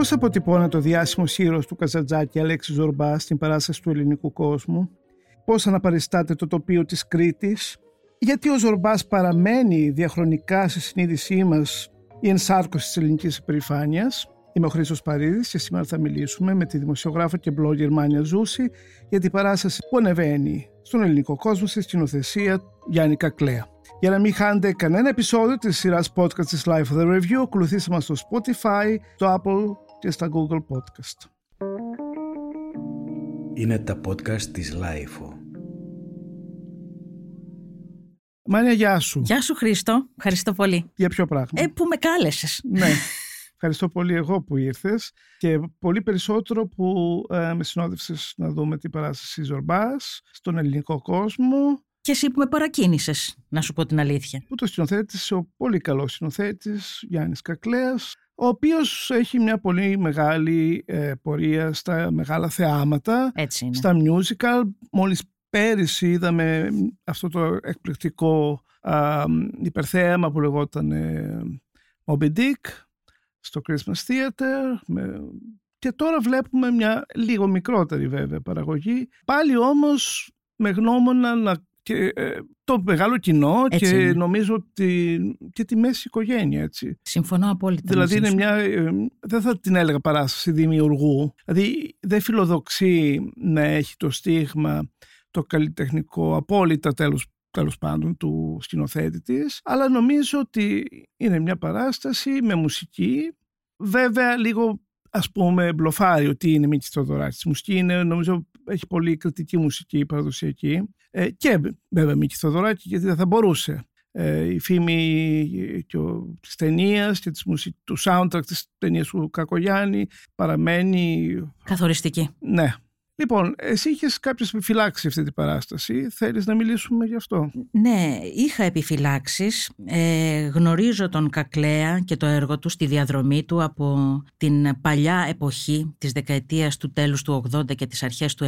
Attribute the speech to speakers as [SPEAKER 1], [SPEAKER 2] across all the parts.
[SPEAKER 1] Πώς αποτυπώνεται ο διάσημο ήρωας του Καζατζάκη Αλέξης Ζορμπάς στην παράσταση του ελληνικού κόσμου, πώς αναπαριστάται το τοπίο της Κρήτης, γιατί ο Ζορμπάς παραμένει διαχρονικά στη συνείδησή μας η ενσάρκωση της ελληνικής υπερηφάνειας; Είμαι ο Χρήστος Παρίδης και σήμερα θα μιλήσουμε με τη δημοσιογράφο και blogger Μάνια Ζούση για την παράσταση που ανεβαίνει στον ελληνικό κόσμο στη σκηνοθεσία Γιάννη Κακλέα. Για να μην χάνετε κανένα επεισόδιο της σειράς podcast της Life of the Review, ακολουθήστε μας στο Spotify, το Apple και στα Google Podcast.
[SPEAKER 2] Είναι τα podcast της Life.
[SPEAKER 1] Μάνια, γεια σου.
[SPEAKER 3] Γεια σου Χρήστο, ευχαριστώ πολύ.
[SPEAKER 1] Για ποιο πράγμα;
[SPEAKER 3] Ε, που με κάλεσες.
[SPEAKER 1] Ναι. Ευχαριστώ πολύ εγώ που ήρθες και πολύ περισσότερο που ε, με συνόδευσες να δούμε την παράσταση Ζορμπάς στον ελληνικό κόσμο
[SPEAKER 3] και εσύ που με παρακίνησες, να σου πω την αλήθεια.
[SPEAKER 1] Που το σκηνοθέτησε ο πολύ καλός σκηνοθέτης Γιάννης Κακλέας, ο οποίος έχει μια πολύ μεγάλη ε, πορεία στα μεγάλα θεάματα,
[SPEAKER 3] Έτσι είναι.
[SPEAKER 1] στα musical. Μόλις πέρυσι είδαμε αυτό το εκπληκτικό α, υπερθέαμα που λεγόταν ε, Moby Dick στο Christmas Theater με... και τώρα βλέπουμε μια λίγο μικρότερη βέβαια παραγωγή πάλι όμως με γνώμονα να και ε, το μεγάλο κοινό και νομίζω ότι και τη μέση οικογένεια. Έτσι.
[SPEAKER 3] Συμφωνώ απόλυτα.
[SPEAKER 1] Δηλαδή είναι μια, ε, δεν θα την έλεγα παράσταση δημιουργού. Δηλαδή δεν φιλοδοξεί να έχει το στίγμα το καλλιτεχνικό απόλυτα τέλος, τέλος πάντων του σκηνοθέτη της, αλλά νομίζω ότι είναι μια παράσταση με μουσική, βέβαια λίγο ας πούμε μπλοφάρει ότι είναι Μίκη Θοδωράκη. Η μουσικής είναι, νομίζω, έχει πολύ κριτική μουσική παραδοσιακή ε, και βέβαια Μίκη Θοδωράκη γιατί δεν θα μπορούσε. Ε, η φήμη και ο, της ταινίας και της μουσική, του soundtrack της ταινίας του Κακογιάννη παραμένει...
[SPEAKER 3] Καθοριστική.
[SPEAKER 1] Ναι, Λοιπόν, εσύ είχες κάποιες επιφυλάξεις αυτή την παράσταση. Θέλεις να μιλήσουμε γι' αυτό;
[SPEAKER 3] Ναι, είχα επιφυλάξεις. Ε, γνωρίζω τον Κακλέα και το έργο του στη διαδρομή του από την παλιά εποχή της δεκαετίας του τέλους του 80 και τις αρχές του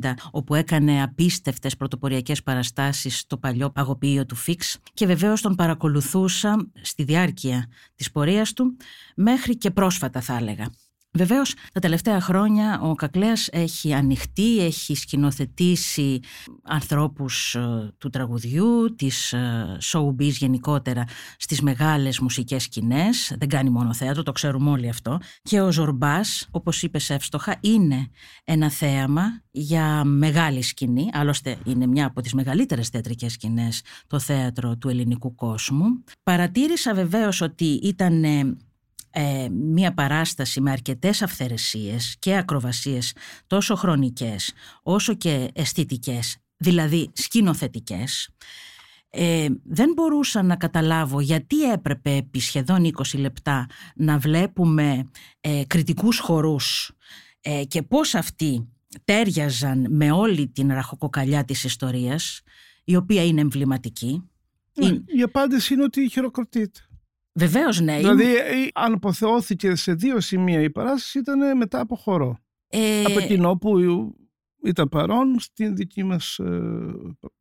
[SPEAKER 3] 90 όπου έκανε απίστευτες πρωτοποριακές παραστάσεις στο παλιό παγωπείο του Φίξ και βεβαίως τον παρακολουθούσα στη διάρκεια της πορείας του μέχρι και πρόσφατα θα έλεγα. Βεβαίως τα τελευταία χρόνια ο Κακλέας έχει ανοιχτεί, έχει σκηνοθετήσει ανθρώπους ε, του τραγουδιού, της ε, showbiz γενικότερα στις μεγάλες μουσικές σκηνές. Δεν κάνει μόνο θέατρο, το ξέρουμε όλοι αυτό. Και ο Ζορμπάς, όπως είπε εύστοχα, είναι ένα θέαμα για μεγάλη σκηνή. Άλλωστε είναι μια από τις μεγαλύτερες θεατρικές σκηνές το θέατρο του ελληνικού κόσμου. Παρατήρησα βεβαίως ότι ήταν ε, μία παράσταση με αρκετές αυθαιρεσίες και ακροβασίες τόσο χρονικές όσο και αισθητικές, δηλαδή σκηνοθετικές, ε, δεν μπορούσα να καταλάβω γιατί έπρεπε επί σχεδόν 20 λεπτά να βλέπουμε ε, κριτικούς χορούς ε, και πώς αυτοί τέριαζαν με όλη την ραχοκοκαλιά της ιστορίας, η οποία είναι εμβληματική.
[SPEAKER 1] Ναι, η απάντηση είναι ότι χειροκροτείται.
[SPEAKER 3] Βεβαίως, ναι.
[SPEAKER 1] Δηλαδή, ε, αν αποθεώθηκε σε δύο σημεία η παράσταση, ήταν μετά από χορό. Ε... Από κοινό που ήταν παρόν στην δική μας... Ε,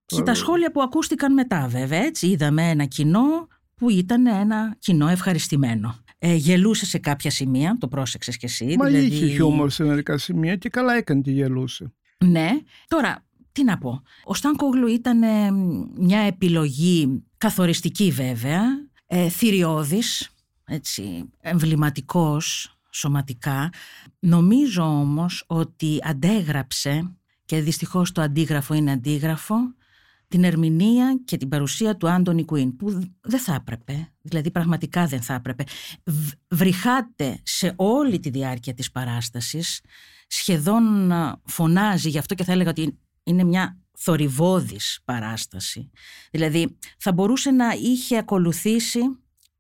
[SPEAKER 3] και τα σχόλια που ακούστηκαν μετά βέβαια, έτσι. Είδαμε ένα κοινό που ήταν ένα κοινό ευχαριστημένο. Ε, γελούσε σε κάποια σημεία, το πρόσεξες κι εσύ.
[SPEAKER 1] Μα δηλαδή... είχε χιούμορ σε μερικά σημεία και καλά έκανε και γελούσε.
[SPEAKER 3] Ναι. Τώρα, τι να πω. Ο Στάνκογλου ήταν μια επιλογή καθοριστική βέβαια ε, θηριώδης, έτσι, εμβληματικός σωματικά. Νομίζω όμως ότι αντέγραψε, και δυστυχώς το αντίγραφο είναι αντίγραφο, την ερμηνεία και την παρουσία του Άντωνι Κουίν, που δεν θα έπρεπε, δηλαδή πραγματικά δεν θα έπρεπε. Βρυχάται σε όλη τη διάρκεια της παράστασης, σχεδόν φωνάζει, γι' αυτό και θα έλεγα ότι είναι μια θορυβόδης παράσταση. Δηλαδή θα μπορούσε να είχε ακολουθήσει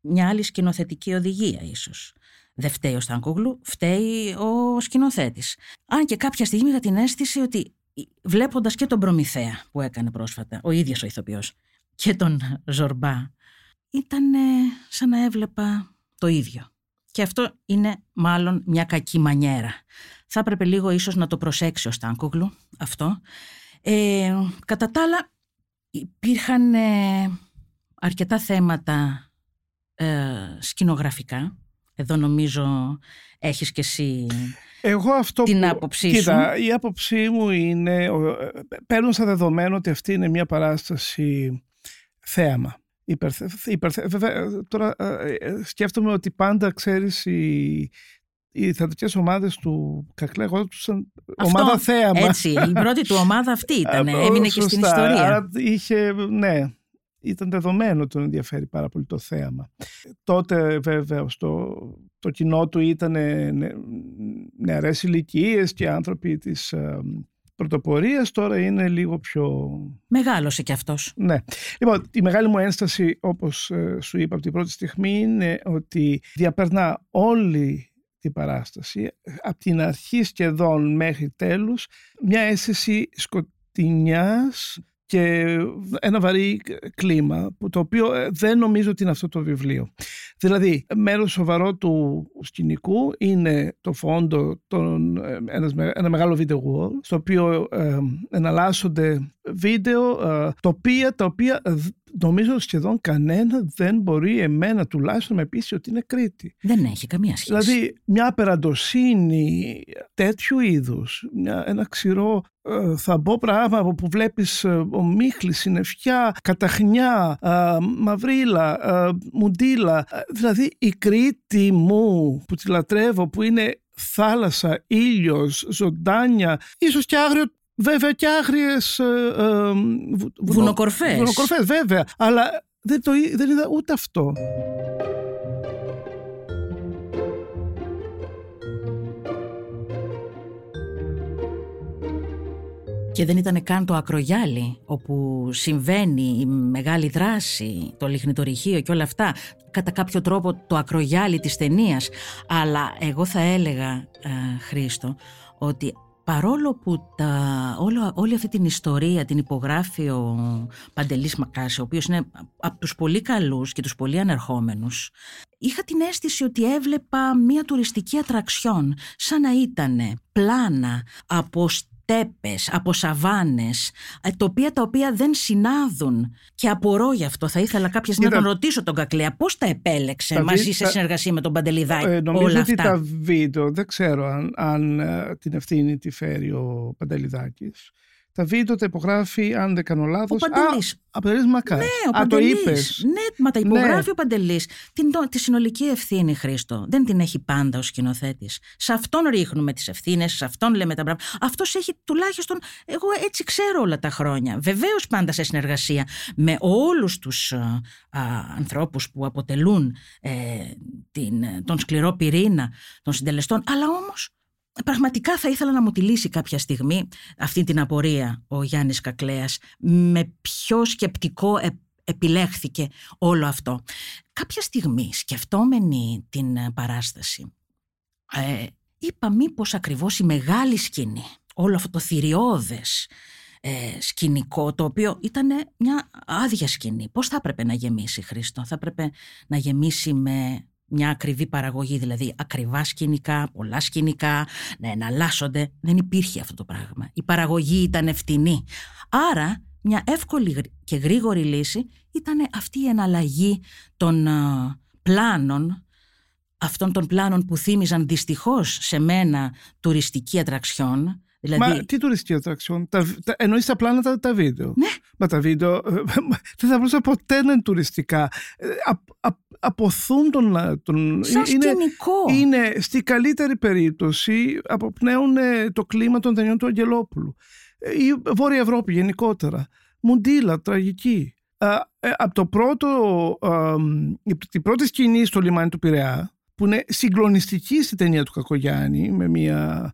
[SPEAKER 3] μια άλλη σκηνοθετική οδηγία ίσως. Δεν φταίει ο Στανκούγλου, φταίει ο σκηνοθέτης. Αν και κάποια στιγμή είχα την αίσθηση ότι βλέποντας και τον Προμηθέα που έκανε πρόσφατα, ο ίδιος ο ηθοποιός, και τον Ζορμπά, ήταν σαν να έβλεπα το ίδιο. Και αυτό είναι μάλλον μια κακή μανιέρα. Θα έπρεπε λίγο ίσως να το προσέξει ο Στάνκογλου αυτό ε, κατά τα άλλα υπήρχαν ε, αρκετά θέματα ε, σκηνογραφικά Εδώ νομίζω έχεις και εσύ
[SPEAKER 1] Εγώ αυτό
[SPEAKER 3] την
[SPEAKER 1] που...
[SPEAKER 3] άποψή
[SPEAKER 1] Κοίτα, η άποψή μου είναι, ο- παίρνω σαν δεδομένο ότι αυτή είναι μια παράσταση θέαμα. Υπερθε, υπερθε, βέβαια, τώρα ε, ε, σκέφτομαι ότι πάντα, ξέρεις, οι, οι θεατρικές ομάδες του Κακλέ εγώντουσαν
[SPEAKER 3] Αυτό,
[SPEAKER 1] ομάδα θέαμα.
[SPEAKER 3] Έτσι, η πρώτη του ομάδα αυτή ήταν.
[SPEAKER 1] Ε,
[SPEAKER 3] Έμεινε και στην
[SPEAKER 1] σωστά.
[SPEAKER 3] ιστορία.
[SPEAKER 1] Άρα είχε, ναι, ήταν δεδομένο ότι τον ενδιαφέρει πάρα πολύ το θέαμα. Τότε βέβαια στο, το κοινό του ήταν νε, νεαρές ηλικίες και άνθρωποι της ε, πρωτοπορίας, τώρα είναι λίγο πιο...
[SPEAKER 3] Μεγάλωσε κι αυτός.
[SPEAKER 1] Ναι. Λοιπόν, η μεγάλη μου ένσταση, όπως ε, σου είπα από την πρώτη στιγμή, είναι ότι διαπερνά όλη την παράσταση, από την αρχή σχεδόν μέχρι τέλους, μια αίσθηση σκοτεινιάς και ένα βαρύ κλίμα, που το οποίο ε, δεν νομίζω ότι είναι αυτό το βιβλίο. Δηλαδή, μέρος σοβαρό του σκηνικού είναι το φόντο, των, ε, ένας, με- ένα μεγάλο video wall, στο οποίο ε, εναλλάσσονται βίντεο, ε, τοπία, τα οποία ε, δ- νομίζω σχεδόν κανένα δεν μπορεί εμένα τουλάχιστον να με πείσει ότι είναι Κρήτη.
[SPEAKER 3] Δεν έχει καμία σχέση.
[SPEAKER 1] Δηλαδή μια απεραντοσύνη τέτοιου είδους, μια, ένα ξηρό ε, θα μπω πράγμα που βλέπεις ε, ομίχλη, συννεφιά, καταχνιά, ε, μαυρίλα, ε, μουντίλα. Ε, δηλαδή η Κρήτη μου που τη λατρεύω που είναι θάλασσα, ήλιος, ζωντάνια, ίσως και άγριο Βέβαια και άγριες ε, ε, βου- βουνο-
[SPEAKER 3] Βουνοκορφές.
[SPEAKER 1] βουνοκορφές, βέβαια. Αλλά δεν, το, εί- δεν είδα ούτε αυτό.
[SPEAKER 3] Και δεν ήταν καν το ακρογιάλι όπου συμβαίνει η μεγάλη δράση, το λιχνητορυχείο και όλα αυτά. Κατά κάποιο τρόπο το ακρογιάλι της ταινίας. Αλλά εγώ θα έλεγα, ε, Χρήστο, ότι παρόλο που τα, όλο, όλη αυτή την ιστορία την υπογράφει ο Παντελής Μακάς, ο οποίος είναι από τους πολύ καλούς και τους πολύ ανερχόμενους, είχα την αίσθηση ότι έβλεπα μια τουριστική ατραξιόν, σαν να ήταν πλάνα από στέπες, από σαβάνες, ε, τοπία τα οποία δεν συνάδουν. Και απορώ γι' αυτό. Θα ήθελα κάποια στιγμή να
[SPEAKER 1] Κοίτα,
[SPEAKER 3] τον ρωτήσω τον Κακλέα πώς τα επέλεξε
[SPEAKER 1] τα
[SPEAKER 3] μαζί
[SPEAKER 1] βι-
[SPEAKER 3] σε
[SPEAKER 1] τα-
[SPEAKER 3] συνεργασία με τον Παντελιδάκη
[SPEAKER 1] Ε, νομίζω
[SPEAKER 3] όλα
[SPEAKER 1] ότι
[SPEAKER 3] αυτά;
[SPEAKER 1] τα βίντεο, δεν ξέρω αν, αν ε, την ευθύνη τη φέρει ο Παντελιδάκης. Τα βίντεο τα υπογράφει, αν δεν κάνω
[SPEAKER 3] Ο
[SPEAKER 1] λάθος.
[SPEAKER 3] Παντελής.
[SPEAKER 1] Α, ο Παντελής Μακάς.
[SPEAKER 3] Ναι, ο
[SPEAKER 1] Α, το
[SPEAKER 3] Παντελής.
[SPEAKER 1] είπες.
[SPEAKER 3] Ναι, μα τα υπογράφει
[SPEAKER 1] Ναι.
[SPEAKER 3] ο Παντελής. Την, το- τη συνολική ευθύνη, Χρήστο. Δεν την έχει πάντα ο σκηνοθέτης. Σε αυτόν ρίχνουμε τις ευθύνες, σε αυτόν λέμε τα πράγματα. Αυτός έχει τουλάχιστον. Εγώ έτσι ξέρω όλα τα χρόνια. Βεβαίως πάντα σε συνεργασία με όλους τους ανθρώπους που αποτελούν ε, την, τον σκληρό πυρήνα των συντελεστών. Αλλά όμως Πραγματικά θα ήθελα να μου τη λύσει κάποια στιγμή αυτή την απορία ο Γιάννης Κακλέας με ποιο σκεπτικό ε, επιλέχθηκε όλο αυτό. Κάποια στιγμή σκεφτόμενη την ε, παράσταση ε, είπα μήπως ακριβώς η μεγάλη σκηνή, όλο αυτό το θηριώδες ε, σκηνικό το οποίο ήταν μια άδεια σκηνή. Πώς θα έπρεπε να γεμίσει Χρήστο, θα έπρεπε να γεμίσει με μια ακριβή παραγωγή, δηλαδή ακριβά σκηνικά, πολλά σκηνικά, να εναλλάσσονται. Δεν υπήρχε αυτό το πράγμα. Η παραγωγή ήταν φτηνή. Άρα, μια εύκολη και γρήγορη λύση ήταν αυτή η εναλλαγή των α, πλάνων, αυτών των πλάνων που θύμιζαν δυστυχώς σε μένα τουριστική ατραξιόν, Δηλαδή,
[SPEAKER 1] Μα τι τουριστική ατραξιόν, τα, τα, εννοείς τα πλάνα τα, τα βίντεο;
[SPEAKER 3] Ναι.
[SPEAKER 1] Μα τα βίντεο ε, δεν θα μπορούσα ποτέ να είναι τουριστικά. Ε, Α, α, αποθούν τον... τον
[SPEAKER 3] σαν
[SPEAKER 1] είναι,
[SPEAKER 3] σκηνικό.
[SPEAKER 1] είναι στη καλύτερη περίπτωση αποπνέουν ε, το κλίμα των ταινιών του Αγγελόπουλου. Ε, Η Βόρεια Ευρώπη γενικότερα. Μουντίλα, τραγική. Α, ε, από το πρώτο, α, την πρώτη σκηνή στο λιμάνι του Πειραιά, που είναι συγκλονιστική στη ταινία του Κακογιάννη, με μια,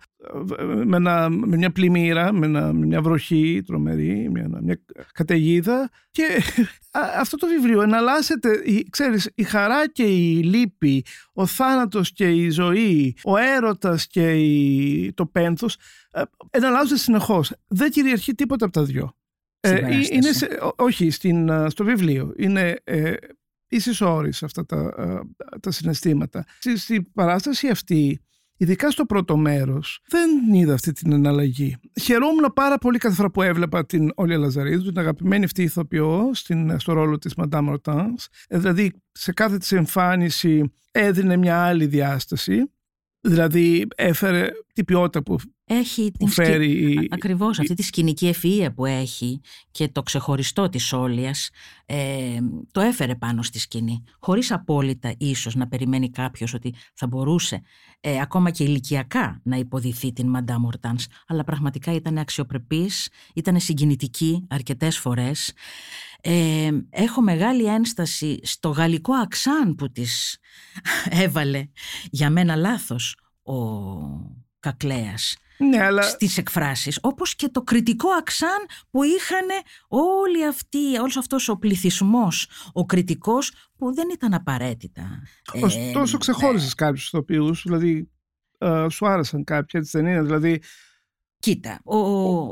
[SPEAKER 1] με ένα, με μια πλημμύρα, με, ένα, με μια βροχή τρομερή, μια, μια καταιγίδα. Και α, αυτό το βιβλίο εναλλάσσεται, η, ξέρεις, η χαρά και η λύπη, ο θάνατος και η ζωή, ο έρωτας και η, το πένθος, εναλλάσσονται συνεχώς. Δεν κυριαρχεί τίποτα από τα δυο. Ε, είναι σε, όχι, στην, στο βιβλίο. Είναι ε, ίσες ώρες αυτά τα, τα συναισθήματα. Στη, στη παράσταση αυτή ειδικά στο πρώτο μέρος, δεν είδα αυτή την εναλλαγή. Χαιρόμουν πάρα πολύ κάθε φορά που έβλεπα την Όλια Λαζαρίδου, την αγαπημένη αυτή ηθοποιό στην, στο ρόλο της Madame Hortense. Ε, δηλαδή σε κάθε της εμφάνιση έδινε μια άλλη διάσταση. Δηλαδή έφερε την ποιότητα που
[SPEAKER 3] έχει την φέρει... Ακριβώς αυτή τη σκηνική ευφυΐα που έχει και το ξεχωριστό της Όλιας ε, το έφερε πάνω στη σκηνή. Χωρίς απόλυτα ίσως να περιμένει κάποιος ότι θα μπορούσε ε, ακόμα και ηλικιακά να υποδηθεί την Μαντά Μορτάνς. Αλλά πραγματικά ήταν αξιοπρεπής, ήταν συγκινητική αρκετές φορές. Ε, έχω μεγάλη ένσταση στο γαλλικό αξάν που της έβαλε για μένα λάθος ο Κακλέας
[SPEAKER 1] ναι, αλλά...
[SPEAKER 3] στις εκφράσεις όπως και το κριτικό αξάν που είχαν όλοι αυτοί, όλος αυτός ο πληθυσμός ο κριτικός που δεν ήταν απαραίτητα
[SPEAKER 1] Ωστόσο ε, ξεχώρισες ναι. κάποιους ηθοποιούς δηλαδή ε, σου άρεσαν κάποιοι έτσι δεν είναι δηλαδή
[SPEAKER 3] Κοίτα, ο,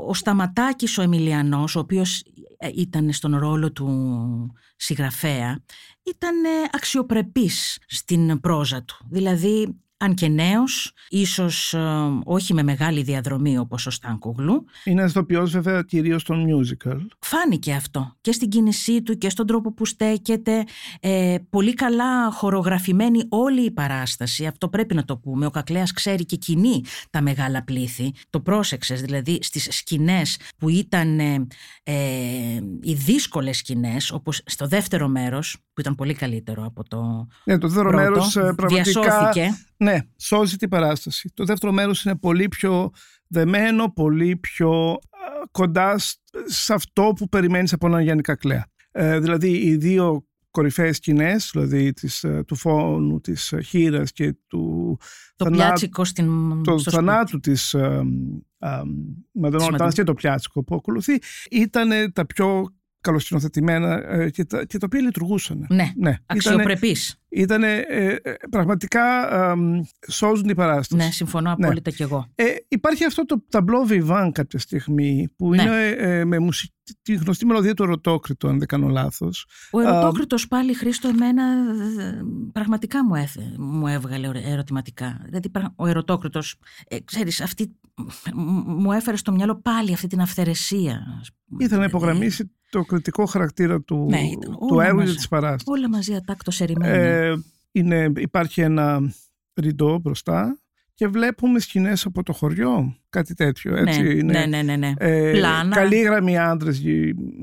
[SPEAKER 3] ο Σταματάκης ο Εμιλιανός, ο οποίος ε, ήταν στον ρόλο του συγγραφέα, ήταν αξιοπρεπής στην πρόζα του. Δηλαδή αν και νέος, ίσως ε, όχι με μεγάλη διαδρομή όπως ο Στάνκογλου.
[SPEAKER 1] Είναι ηθοποιός βέβαια κυρίως στον musical.
[SPEAKER 3] Φάνηκε αυτό και στην κίνησή του και στον τρόπο που στέκεται. Ε, πολύ καλά χορογραφημένη όλη η παράσταση, αυτό πρέπει να το πούμε. Ο Κακλέας ξέρει και κινεί τα μεγάλα πλήθη. Το πρόσεξες δηλαδή στις σκηνές που ήταν ε, ε οι δύσκολες σκηνές, όπως στο δεύτερο μέρος, που ήταν πολύ καλύτερο από το
[SPEAKER 1] Ναι, το δεύτερο μέρος πραγματικά...
[SPEAKER 3] Διασώθηκε
[SPEAKER 1] ναι, σώζει την παράσταση. Το δεύτερο μέρος είναι πολύ πιο δεμένο, πολύ πιο κοντά σε αυτό που περιμένεις από έναν Γιάννη Κακλέα. Ε, δηλαδή οι δύο κορυφαίες σκηνές, δηλαδή της, ε, του φόνου, της ε, χείρας και του
[SPEAKER 3] το θανάτου,
[SPEAKER 1] στην, το θανάτου της ε, ε, και το πιάτσικο που ακολουθεί ήταν τα πιο καλοσκηνοθετημένα ε, και, τα, και τα οποία λειτουργούσαν.
[SPEAKER 3] Ναι, ναι. αξιοπρεπής.
[SPEAKER 1] Ήταν ε, ε, πραγματικά ε, σώζουν την παράσταση.
[SPEAKER 3] Ναι, συμφωνώ ναι. απόλυτα κι εγώ.
[SPEAKER 1] Ε, υπάρχει αυτό το ταμπλό Βιβάν κάποια στιγμή που ναι. είναι ε, με μουσική, τη γνωστή μελωδία του Ερωτόκριτου, αν δεν κάνω λάθος.
[SPEAKER 3] Ο Ερωτόκριτος πάλι, Χρήστο, εμένα πραγματικά μου, έθε, μου έβγαλε ερωτηματικά. Δηλαδή, ο Ερωτόκριτος, ε, ξέρεις, αυτή, μου έφερε στο μυαλό πάλι αυτή την αυθαιρεσία.
[SPEAKER 1] Ήθελα να υπογραμμίσει το κριτικό χαρακτήρα του, ναι, του έργου και της παράστασης.
[SPEAKER 3] Όλα μαζί ατάκτο ερημένα. Ε,
[SPEAKER 1] είναι, υπάρχει ένα ριντό μπροστά και βλέπουμε σκηνές από το χωριό, κάτι τέτοιο. Ναι, έτσι,
[SPEAKER 3] ναι,
[SPEAKER 1] είναι,
[SPEAKER 3] ναι, ναι, ναι. Ε, Πλάνα.
[SPEAKER 1] Καλή γραμμή άντρες,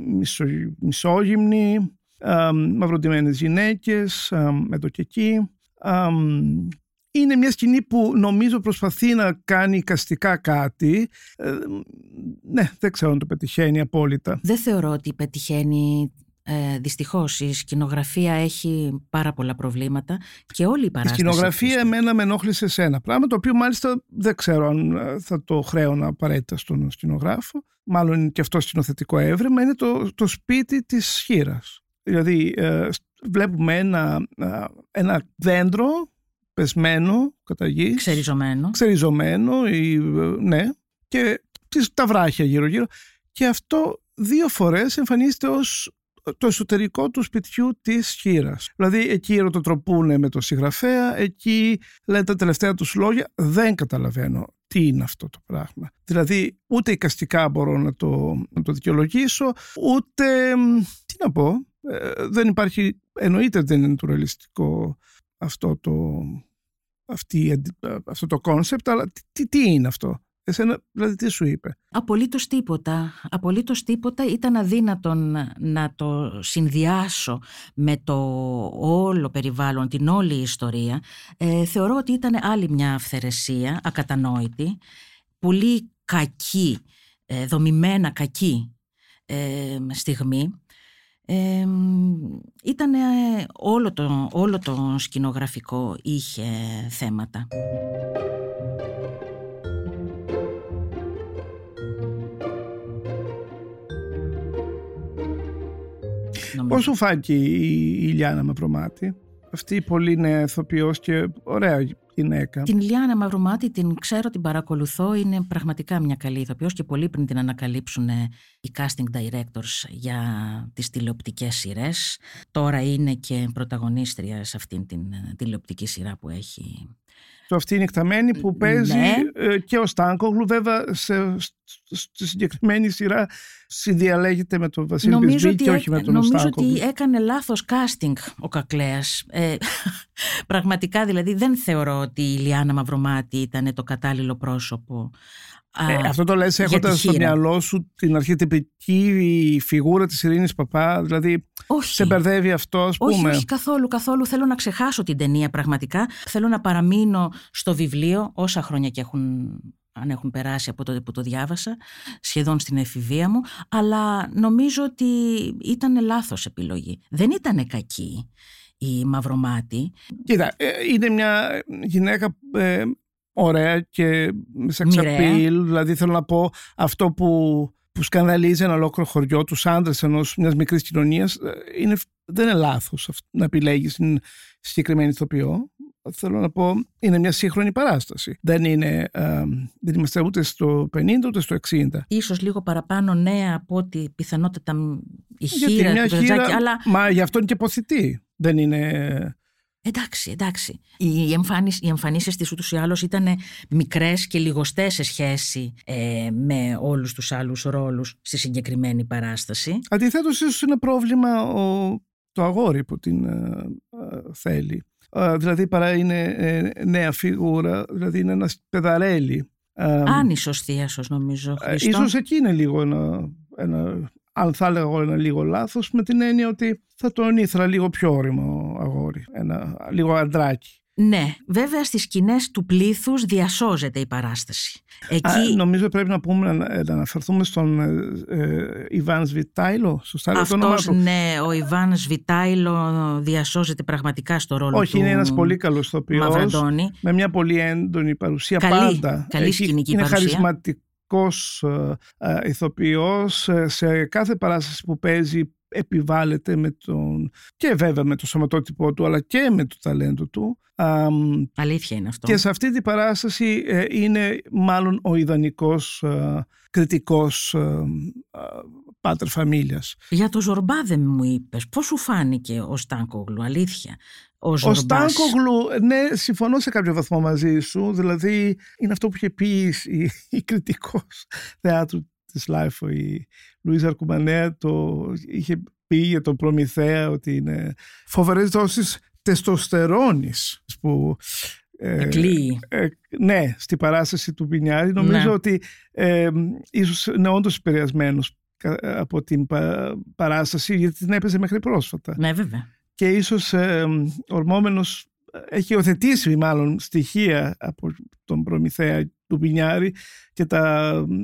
[SPEAKER 1] μισο, μισόγυμνοι, ε, μαυροντημένες γυναίκες, ε, εδώ και εκεί. Ε, είναι μια σκηνή που νομίζω προσπαθεί να κάνει καστικά κάτι. Ε, ναι, δεν ξέρω αν το πετυχαίνει απόλυτα.
[SPEAKER 3] Δεν θεωρώ ότι πετυχαίνει ε, Δυστυχώς η σκηνογραφία έχει πάρα πολλά προβλήματα και όλη η παράσταση.
[SPEAKER 1] Η σκηνογραφία εμένα με ενόχλησε σε ένα πράγμα το οποίο μάλιστα δεν ξέρω αν ε, θα το χρέωνα απαραίτητα στον σκηνογράφο. Μάλλον είναι και αυτό σκηνοθετικό έβρεμα. Είναι το, το σπίτι της χείρας. Δηλαδή, ε, βλέπουμε ένα, ε, ένα δέντρο πεσμένο κατά γης,
[SPEAKER 3] Ξεριζωμένο.
[SPEAKER 1] Ξεριζωμένο, ή, ναι. Και τα βράχια γύρω-γύρω. Και αυτό δύο φορές εμφανίζεται ως το εσωτερικό του σπιτιού της χείρας. Δηλαδή εκεί ερωτοτροπούνε με το συγγραφέα, εκεί λένε τα τελευταία τους λόγια, δεν καταλαβαίνω τι είναι αυτό το πράγμα. Δηλαδή ούτε οικαστικά μπορώ να το, να το δικαιολογήσω, ούτε, τι να πω, ε, δεν υπάρχει, εννοείται δεν είναι το αυτό το, αυτή, αυτό το concept, αλλά τι, τι είναι αυτό; Εσένα, δηλαδή τι σου είπε;
[SPEAKER 3] Απολύτως τίποτα. Απολύτως τίποτα ήταν αδύνατον να το συνδυάσω με το όλο περιβάλλον, την όλη ιστορία. Ε, θεωρώ ότι ήταν άλλη μια αυθαιρεσία, ακατανόητη, πολύ κακή, ε, δομημένα κακή ε, στιγμή ε, ήταν όλο το, όλο το σκηνογραφικό είχε θέματα.
[SPEAKER 1] Πώς σου φάνηκε η Ιλιάνα Μαυρομάτη, αυτή η πολύ νέα ηθοποιός και ωραία γυναίκα.
[SPEAKER 3] Την Λιάνα Μαυρομάτη την ξέρω, την παρακολουθώ. Είναι πραγματικά μια καλή ηθοποιός και πολύ πριν την ανακαλύψουν ε, οι casting directors για τις τηλεοπτικές σειρές. Τώρα είναι και πρωταγωνίστρια σε αυτήν την ε, τηλεοπτική σειρά που έχει
[SPEAKER 1] στο αυτή νυχταμένη που παίζει
[SPEAKER 3] Ναι.
[SPEAKER 1] ε, και ο Στάνκογλου βέβαια σε, στη συγκεκριμένη σειρά συνδιαλέγεται με τον Βασίλη
[SPEAKER 3] Νομίζω
[SPEAKER 1] Μπισμπή
[SPEAKER 3] ότι,
[SPEAKER 1] και όχι με τον
[SPEAKER 3] νομίζω
[SPEAKER 1] Στάνκογλου.
[SPEAKER 3] ότι έκανε λάθος casting ο Κακλέας. Ε, πραγματικά δηλαδή δεν θεωρώ ότι η Λιάννα Μαυρομάτη ήταν το κατάλληλο πρόσωπο. Α,
[SPEAKER 1] Ε, αυτό το λες
[SPEAKER 3] για τη
[SPEAKER 1] έχοντας στο
[SPEAKER 3] χείρα.
[SPEAKER 1] μυαλό σου την αρχιτυπική φιγούρα της Ειρήνης Παπά, δηλαδή
[SPEAKER 3] όχι.
[SPEAKER 1] σε μπερδεύει αυτό ας
[SPEAKER 3] Όχι,
[SPEAKER 1] πούμε;
[SPEAKER 3] όχι καθόλου, καθόλου. Θέλω να ξεχάσω την ταινία πραγματικά. Θέλω να παραμείνω στο βιβλίο όσα χρόνια και έχουν, αν έχουν περάσει από τότε που το διάβασα, σχεδόν στην εφηβεία μου, αλλά νομίζω ότι ήταν λάθος επιλογή. Δεν ήταν κακή η Μαυρομάτη.
[SPEAKER 1] Κοίτα, ε, είναι μια γυναίκα ε, ωραία και σε
[SPEAKER 3] Μοιραία.
[SPEAKER 1] ξαπίλ, δηλαδή θέλω να πω αυτό που, που σκανδαλίζει ένα ολόκληρο χωριό, τους άντρες ενός μιας μικρής κοινωνίας, ε, είναι, δεν είναι λάθος αυτό να επιλέγεις την συγκεκριμένη ηθοποιό. Θέλω να πω, είναι μια σύγχρονη παράσταση. Δεν, είναι, ε, δεν είμαστε ούτε στο 50 ούτε στο 60.
[SPEAKER 3] Ίσως λίγο παραπάνω νέα από ότι πιθανότατα η
[SPEAKER 1] Γιατί
[SPEAKER 3] χείρα
[SPEAKER 1] μια
[SPEAKER 3] του Περτζάκη,
[SPEAKER 1] χείρα,
[SPEAKER 3] αλλά
[SPEAKER 1] μα γι' αυτό είναι και ποθητή. Δεν είναι...
[SPEAKER 3] Εντάξει, εντάξει. Οι, εμφάνις, οι εμφανίσεις της ούτως ή άλλως ήταν μικρές και λιγοστές σε σχέση ε, με όλους τους άλλους ρόλους στη συγκεκριμένη παράσταση.
[SPEAKER 1] Αντιθέτως ίσως είναι πρόβλημα ο, το αγόρι που την ε, ε, θέλει. Ε, δηλαδή παρά είναι ε, νέα φίγουρα, δηλαδή είναι ένας παιδαρέλι. Ε,
[SPEAKER 3] Άνισος θείασος νομίζω,
[SPEAKER 1] ε,
[SPEAKER 3] Χριστό.
[SPEAKER 1] ίσως εκεί είναι λίγο ένα, ένα, αν θα έλεγα εγώ ένα λίγο λάθος, με την έννοια ότι θα τον ήθελα λίγο πιο όριμο αγόρι, ένα λίγο αντράκι.
[SPEAKER 3] Ναι, βέβαια στις σκηνές του πλήθους διασώζεται η παράσταση. Εκεί
[SPEAKER 1] Α, νομίζω πρέπει να πούμε να, να αναφερθούμε στον ε, ε, Ιβάν Σβιτάιλο, σωστά λέω το όνομά
[SPEAKER 3] αυτός,
[SPEAKER 1] του;
[SPEAKER 3] ναι, ο Ιβάν Σβιτάιλο διασώζεται πραγματικά στο ρόλο
[SPEAKER 1] Όχι,
[SPEAKER 3] του
[SPEAKER 1] είναι ένας πολύ καλός ηθοποιός.
[SPEAKER 3] Μαυραντώνη.
[SPEAKER 1] με μια πολύ έντονη παρουσία
[SPEAKER 3] Καλή,
[SPEAKER 1] πάντα.
[SPEAKER 3] καλή
[SPEAKER 1] Έχει-
[SPEAKER 3] σκηνική
[SPEAKER 1] είναι
[SPEAKER 3] παρουσία.
[SPEAKER 1] χαρισματικός ε, ε, ηθοποιός. Ε, σε κάθε παράσταση που παίζει επιβάλλεται με τον και βέβαια με το σωματότυπό του αλλά και με το ταλέντο του Αμ,
[SPEAKER 3] Αλήθεια είναι αυτό.
[SPEAKER 1] και σε αυτή την παράσταση ε, είναι μάλλον ο ιδανικός ε, κριτικός ε, ε, πάτερ φαμίλιας.
[SPEAKER 3] Για το Ζορμπά δεν μου είπες. Πώς σου φάνηκε ο Στάνκογλου, αλήθεια. Ο,
[SPEAKER 1] Ο
[SPEAKER 3] Ζορμπάς;
[SPEAKER 1] Στάνκογλου, ναι, συμφωνώ σε κάποιο βαθμό μαζί σου. Δηλαδή, είναι αυτό που είχε πει η, η κριτικός θεάτρου της LiFO, η Λουίζα Αρκουμανέα, το είχε πει για τον Προμηθέα ότι είναι φοβερές δόσεις τεστοστερόνης που ε,
[SPEAKER 3] Εκλύει.
[SPEAKER 1] ε, ναι, στη παράσταση του Μπινιάρη. Νομίζω
[SPEAKER 3] Ναι.
[SPEAKER 1] ότι ε, ίσως είναι όντως επηρεασμένος κα- από την πα- παράσταση γιατί την έπαιζε μέχρι πρόσφατα
[SPEAKER 3] Ναι, βέβαια.
[SPEAKER 1] και ίσως ε, ορμόμενος έχει υιοθετήσει μάλλον στοιχεία από τον Προμηθέα του Πινιάρη και τα μ,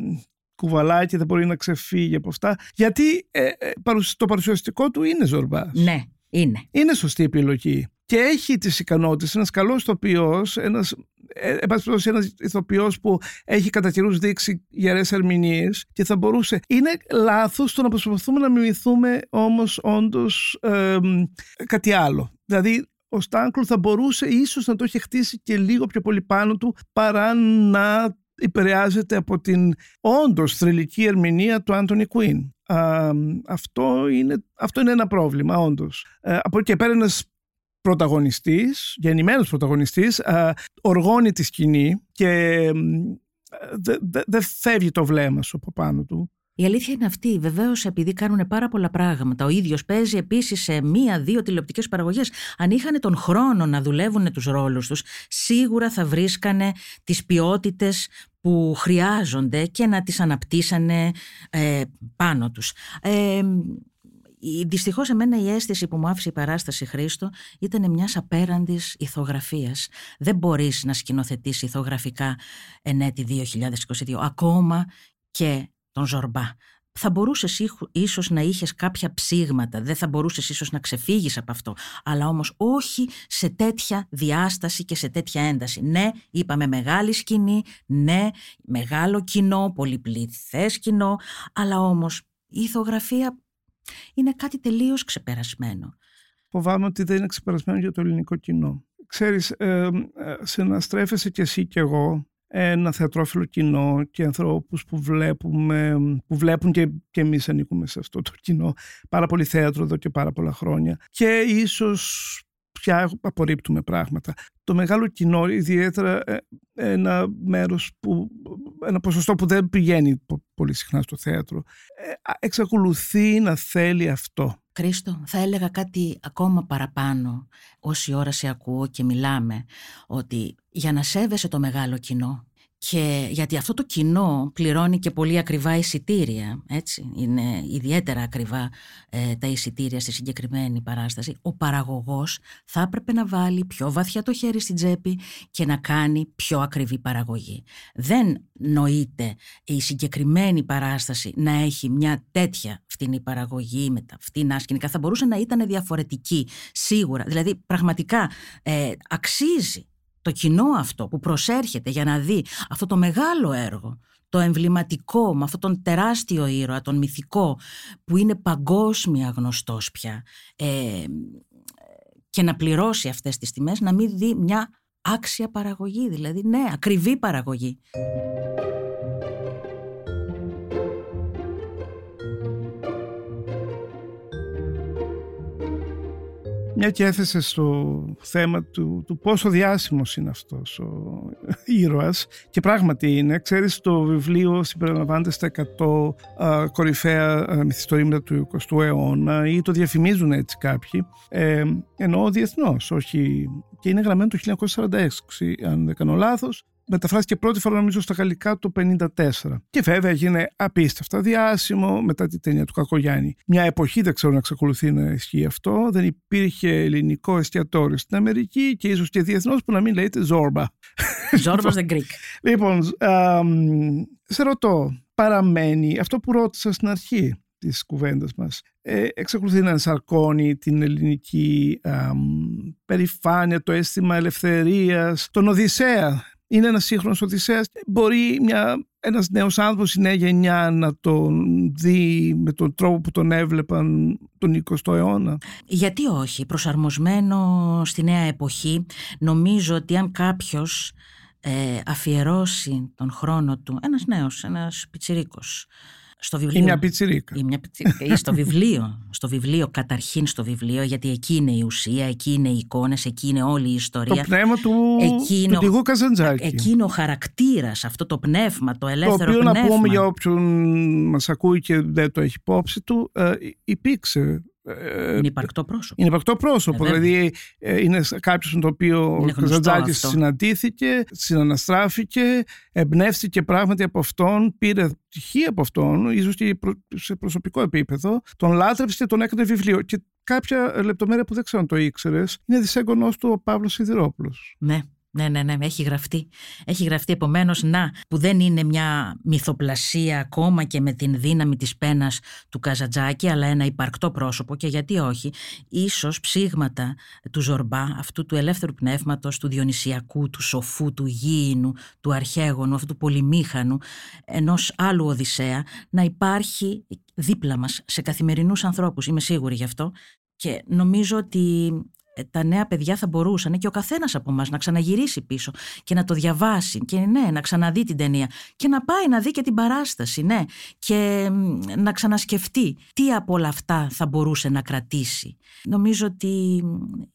[SPEAKER 1] κουβαλάει και δεν μπορεί να ξεφύγει από αυτά γιατί ε, ε, παρουσ- το παρουσιαστικό του είναι Ζορμπάς.
[SPEAKER 3] Ναι, είναι.
[SPEAKER 1] Είναι σωστή επιλογή και έχει τις ικανότητες, ένας καλός ηθοποιός, ένας, ε, εν πάση περιπτώσει, ένας ηθοποιός που έχει κατά καιρούς δείξει γερές ερμηνείες και θα μπορούσε. Είναι λάθος το να προσπαθούμε να μιμηθούμε όμως όντως ε, μ, κάτι άλλο. Δηλαδή ο Στάνκλου θα μπορούσε ίσως να το έχει χτίσει και λίγο πιο πολύ πάνω του παρά να επηρεάζεται από την όντως θρηλυκή ερμηνεία του Άντωνι Κουίν. Α, αυτό, είναι, αυτό είναι ένα πρόβλημα όντως. Ε, από εκεί και πέρα ένας πρωταγωνιστής, γεννημένος πρωταγωνιστής, α, οργώνει τη σκηνή και δεν δε, δε φεύγει το βλέμμα σου από πάνω του.
[SPEAKER 3] Η αλήθεια είναι αυτή. Βεβαίως, επειδή κάνουν πάρα πολλά πράγματα. Ο ίδιος παίζει επίσης σε μία-δύο τηλεοπτικές παραγωγές. Αν είχαν τον χρόνο να δουλεύουν τους ρόλους τους, σίγουρα θα βρίσκανε τις ποιότητες που χρειάζονται και να τις αναπτύσσανε ε, πάνω τους. Ε, Δυστυχώς εμένα η αίσθηση που μου άφησε η παράσταση Χρήστο ήταν μιας απέραντης ηθογραφίας. Δεν μπορείς να σκηνοθετήσεις ηθογραφικά εν έτη 2022, ακόμα και τον Ζορμπά. Θα μπορούσες ίσως να είχες κάποια ψήγματα, δεν θα μπορούσες ίσως να ξεφύγεις από αυτό, αλλά όμως όχι σε τέτοια διάσταση και σε τέτοια ένταση. Ναι, είπαμε μεγάλη σκηνή, ναι, μεγάλο κοινό, πολυπληθές κοινό, αλλά όμως η ηθογραφία είναι κάτι τελείως ξεπερασμένο.
[SPEAKER 1] Φοβάμαι ότι δεν είναι ξεπερασμένο για το ελληνικό κοινό. Ξέρεις, ε, ε, συναστρέφεσαι κι εσύ κι εγώ ένα θεατρόφιλο κοινό και ανθρώπους που, βλέπουμε, που βλέπουν και, και εμείς ανήκουμε σε αυτό το κοινό πάρα πολύ θέατρο εδώ και πάρα πολλά χρόνια και ίσως πια απορρίπτουμε πράγματα. Το μεγάλο κοινό, ιδιαίτερα ε, ένα μέρος που, ένα ποσοστό που δεν πηγαίνει πολύ συχνά στο θέατρο, ε, εξακολουθεί να θέλει αυτό.
[SPEAKER 3] Κρίστο, θα έλεγα κάτι ακόμα παραπάνω όση ώρα σε ακούω και μιλάμε, ότι για να σέβεσαι το μεγάλο κοινό και γιατί αυτό το κοινό πληρώνει και πολύ ακριβά εισιτήρια, έτσι, είναι ιδιαίτερα ακριβά ε, τα εισιτήρια στη συγκεκριμένη παράσταση, ο παραγωγός θα έπρεπε να βάλει πιο βαθιά το χέρι στην τσέπη και να κάνει πιο ακριβή παραγωγή. Δεν νοείται η συγκεκριμένη παράσταση να έχει μια τέτοια φτηνή παραγωγή με τα φτηνά σκηνικά. Θα μπορούσε να ήταν διαφορετική, σίγουρα. Δηλαδή, πραγματικά ε, αξίζει το κοινό αυτό που προσέρχεται για να δει αυτό το μεγάλο έργο, το εμβληματικό με αυτόν τον τεράστιο ήρωα, τον μυθικό που είναι παγκόσμια γνωστός πια ε, και να πληρώσει αυτές τις τιμές, να μην δει μια άξια παραγωγή, δηλαδή ναι, ακριβή παραγωγή.
[SPEAKER 1] Μια και έθεσε στο θέμα του, του πόσο διάσημος είναι αυτός ο ήρωας. Και πράγματι είναι. Ξέρεις το βιβλίο συμπεριλαμβάνεται στα 100 α, κορυφαία μυθιστορήματα του 20ου αιώνα ή το διαφημίζουν έτσι κάποιοι. Ε, ενώ διεθνώς όχι. Και είναι γραμμένο το 1946 αν δεν κάνω λάθος μεταφράστηκε πρώτη φορά νομίζω στα γαλλικά το 1954. Και βέβαια έγινε απίστευτα διάσημο μετά τη ταινία του Κακογιάννη. Μια εποχή δεν ξέρω να εξακολουθεί να ισχύει αυτό. Δεν υπήρχε ελληνικό εστιατόριο στην Αμερική και ίσως και διεθνώς που να μην λέγεται Ζόρμπα.
[SPEAKER 3] Ζόρμπας the Greek.
[SPEAKER 1] Λοιπόν, α, σε ρωτώ, παραμένει αυτό που ρώτησα στην αρχή της κουβέντας μας. Ε, εξακολουθεί να ενσαρκώνει την ελληνική α, περηφάνεια, το αίσθημα ελευθερίας, τον Οδυσσέα είναι ένας σύγχρονος Οδυσσέας. Μπορεί μια, ένας νέος άνθρωπος, η νέα γενιά να τον δει με τον τρόπο που τον έβλεπαν τον 20ο αιώνας.
[SPEAKER 3] Γιατί όχι, προσαρμοσμένο στη νέα εποχή, νομίζω ότι αν κάποιος ε, αφιερώσει τον χρόνο του, ένας νέος, ένας πιτσιρίκος, στο βιβλίο.
[SPEAKER 1] Ή μια πιτσιρίκα.
[SPEAKER 3] Ή, μια πιτσιρίκα. ή στο βιβλίο. Στο βιβλίο, καταρχήν στο βιβλίο, γιατί εκεί είναι η ουσία, εκεί είναι οι εικόνες, εκεί είναι όλη η ιστορία.
[SPEAKER 1] Το πνεύμα του, εκείνο, του Καζαντζάκη.
[SPEAKER 3] Εκεί είναι ο χαρακτήρας, αυτό το πνεύμα, το ελεύθερο πνεύμα.
[SPEAKER 1] Το
[SPEAKER 3] οποίο
[SPEAKER 1] να πούμε για όποιον μας ακούει και δεν το έχει υπόψη του, ε, υπήρξε
[SPEAKER 3] ε, είναι υπαρκτό πρόσωπο.
[SPEAKER 1] Είναι υπαρκτό πρόσωπο. Ε, δηλαδή ε, είναι κάποιος με το οποίο ο Καζαντζάκη συναντήθηκε, συναναστράφηκε, εμπνεύστηκε πράγματι από αυτόν, πήρε πτυχή από αυτόν, ίσως και σε προσωπικό επίπεδο, τον λάτρεψε και τον έκανε βιβλίο. Και κάποια λεπτομέρεια που δεν ξέρω αν το ήξερες, είναι δυσέγγονός του ο Παύλος Σιδηρόπουλος.
[SPEAKER 3] Ναι. Ναι, ναι, ναι, έχει γραφτεί. Έχει γραφτεί. Επομένως να, που δεν είναι μια μυθοπλασία ακόμα και με την δύναμη της πένας του Καζατζάκη, αλλά ένα υπαρκτό πρόσωπο και γιατί όχι, ίσως ψήγματα του Ζορμπά, αυτού του ελεύθερου πνεύματος, του Διονυσιακού, του Σοφού, του Γήινου, του Αρχαίγωνου, αυτού του Πολυμήχανου, ενός άλλου Οδυσσέα, να υπάρχει δίπλα μας σε καθημερινούς ανθρώπους, είμαι σίγουρη γι' αυτό, και νομίζω ότι ε, τα νέα παιδιά θα μπορούσαν και ο καθένας από εμάς να ξαναγυρίσει πίσω και να το διαβάσει και ναι, να ξαναδεί την ταινία και να πάει να δει και την παράσταση, ναι, και να ξανασκεφτεί τι από όλα αυτά θα μπορούσε να κρατήσει. Νομίζω ότι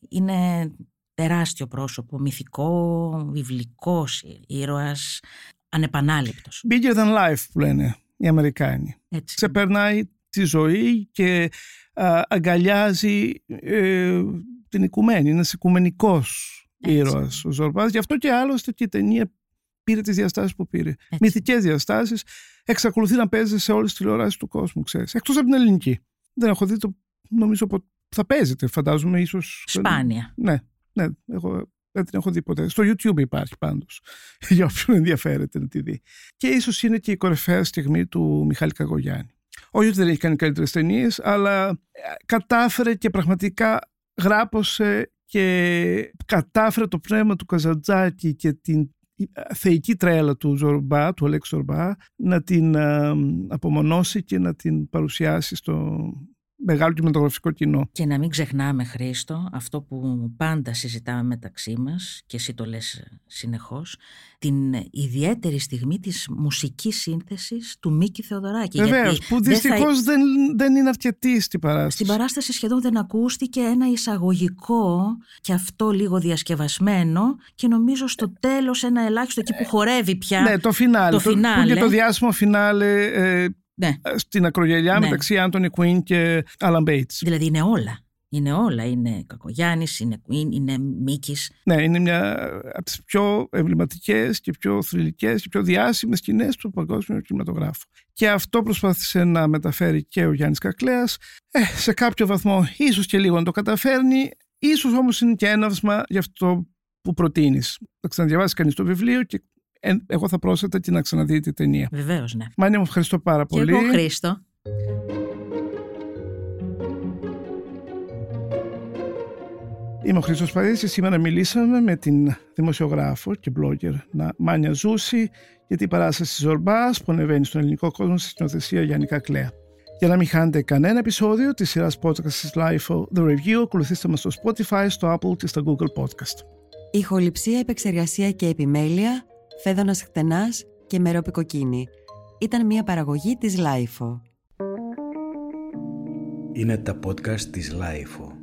[SPEAKER 3] είναι τεράστιο πρόσωπο, μυθικό, βιβλικός ήρωας, ανεπανάληπτος.
[SPEAKER 1] Bigger than life που λένε οι Αμερικάνοι.
[SPEAKER 3] Έτσι.
[SPEAKER 1] Ξεπερνάει τη ζωή και αγκαλιάζει ε, την οικουμένη. Είναι οικουμενικός ήρωας ο Ζορμπά. Γι' αυτό και άλλωστε και η ταινία πήρε τις διαστάσεις που πήρε. Μυθικές διαστάσεις. Εξακολουθεί να παίζει σε όλες τις τηλεοράσεις του κόσμου, ξέρεις. Εκτός από την ελληνική. Δεν έχω δει το. Νομίζω ότι θα παίζεται, φαντάζομαι, ίσω.
[SPEAKER 3] Σπάνια.
[SPEAKER 1] Ναι, ναι. Εγώ δεν την έχω δει ποτέ. Στο YouTube υπάρχει πάντως. Για όποιον ενδιαφέρεται να τη δει. Και ίσως είναι και η κορυφαία στιγμή του Μιχάλη Καγωγιάννη. Όχι ότι δεν έχει κάνει καλύτερες ταινίες, αλλά ε, κατάφερε και πραγματικά γράπωσε και κατάφερε το πνεύμα του Καζαντζάκη και την θεϊκή τρέλα του Ζορμπά, του Αλέξ Ζορμπά, να την απομονώσει και να την παρουσιάσει στο μεγάλο κινηματογραφικό κοινό.
[SPEAKER 3] Και να μην ξεχνάμε, Χρήστο, αυτό που πάντα συζητάμε μεταξύ μας και εσύ το λες συνεχώς, την ιδιαίτερη στιγμή της μουσικής σύνθεσης του Μίκη Θεοδωράκη.
[SPEAKER 1] Βεβαίως, που δυστυχώς δεν, δεν είναι αρκετή στην παράσταση.
[SPEAKER 3] Στην παράσταση σχεδόν δεν ακούστηκε ένα εισαγωγικό και αυτό λίγο διασκευασμένο και νομίζω στο τέλος ένα ελάχιστο εκεί που χορεύει πια.
[SPEAKER 1] Ναι, το φινάλε.
[SPEAKER 3] Το φινάλε.
[SPEAKER 1] Που είναι το διάσημο φινάλε ε,
[SPEAKER 3] Ναι.
[SPEAKER 1] στην ακρογελιά
[SPEAKER 3] Ναι.
[SPEAKER 1] μεταξύ Άντωνι Κουίν και Άλαν Μπέιτς.
[SPEAKER 3] Δηλαδή είναι όλα. Είναι όλα. Είναι Κακογιάννης, είναι Queen, είναι Μίκης.
[SPEAKER 1] Ναι, είναι μια από τις πιο εμβληματικές και πιο θρηλυκές και πιο διάσημες σκηνές του παγκόσμιου κινηματογράφου. Και αυτό προσπάθησε να μεταφέρει και ο Γιάννης Κακλέας. Ε, σε κάποιο βαθμό ίσως και λίγο να το καταφέρνει, ίσως όμως είναι και έναυσμα για αυτό που προτείνεις. Να ξαναδιαβάσεις κανείς το βιβλίο και ε, εγώ θα πρόσθετα και να ξαναδεί τη ταινία.
[SPEAKER 3] Βεβαίως, ναι.
[SPEAKER 1] Μάνια μου ευχαριστώ πάρα
[SPEAKER 3] Και
[SPEAKER 1] πολύ.
[SPEAKER 3] εγώ, Χρήστο.
[SPEAKER 1] Είμαι ο Χρήστος Παρίδης και σήμερα μιλήσαμε με την δημοσιογράφο και blogger Να- Μάνια Ζούση για την παράσταση Ζορμπάς που ανεβαίνει στον ελληνικό κόσμο στη σκηνοθεσία Γιάννη Κακλέα. Για να μην χάνετε κανένα επεισόδιο της σειράς podcast της LIFO The Review, ακολουθήστε μας στο Spotify, στο Apple και στο Google Podcast.
[SPEAKER 4] Ηχοληψία, επεξεργασία και επιμέλεια, Φαίδωνας Κτενάς και Μερόπη Κοκκίνη. Ήταν μια παραγωγή της LiFO.
[SPEAKER 2] Είναι τα podcast της LiFO.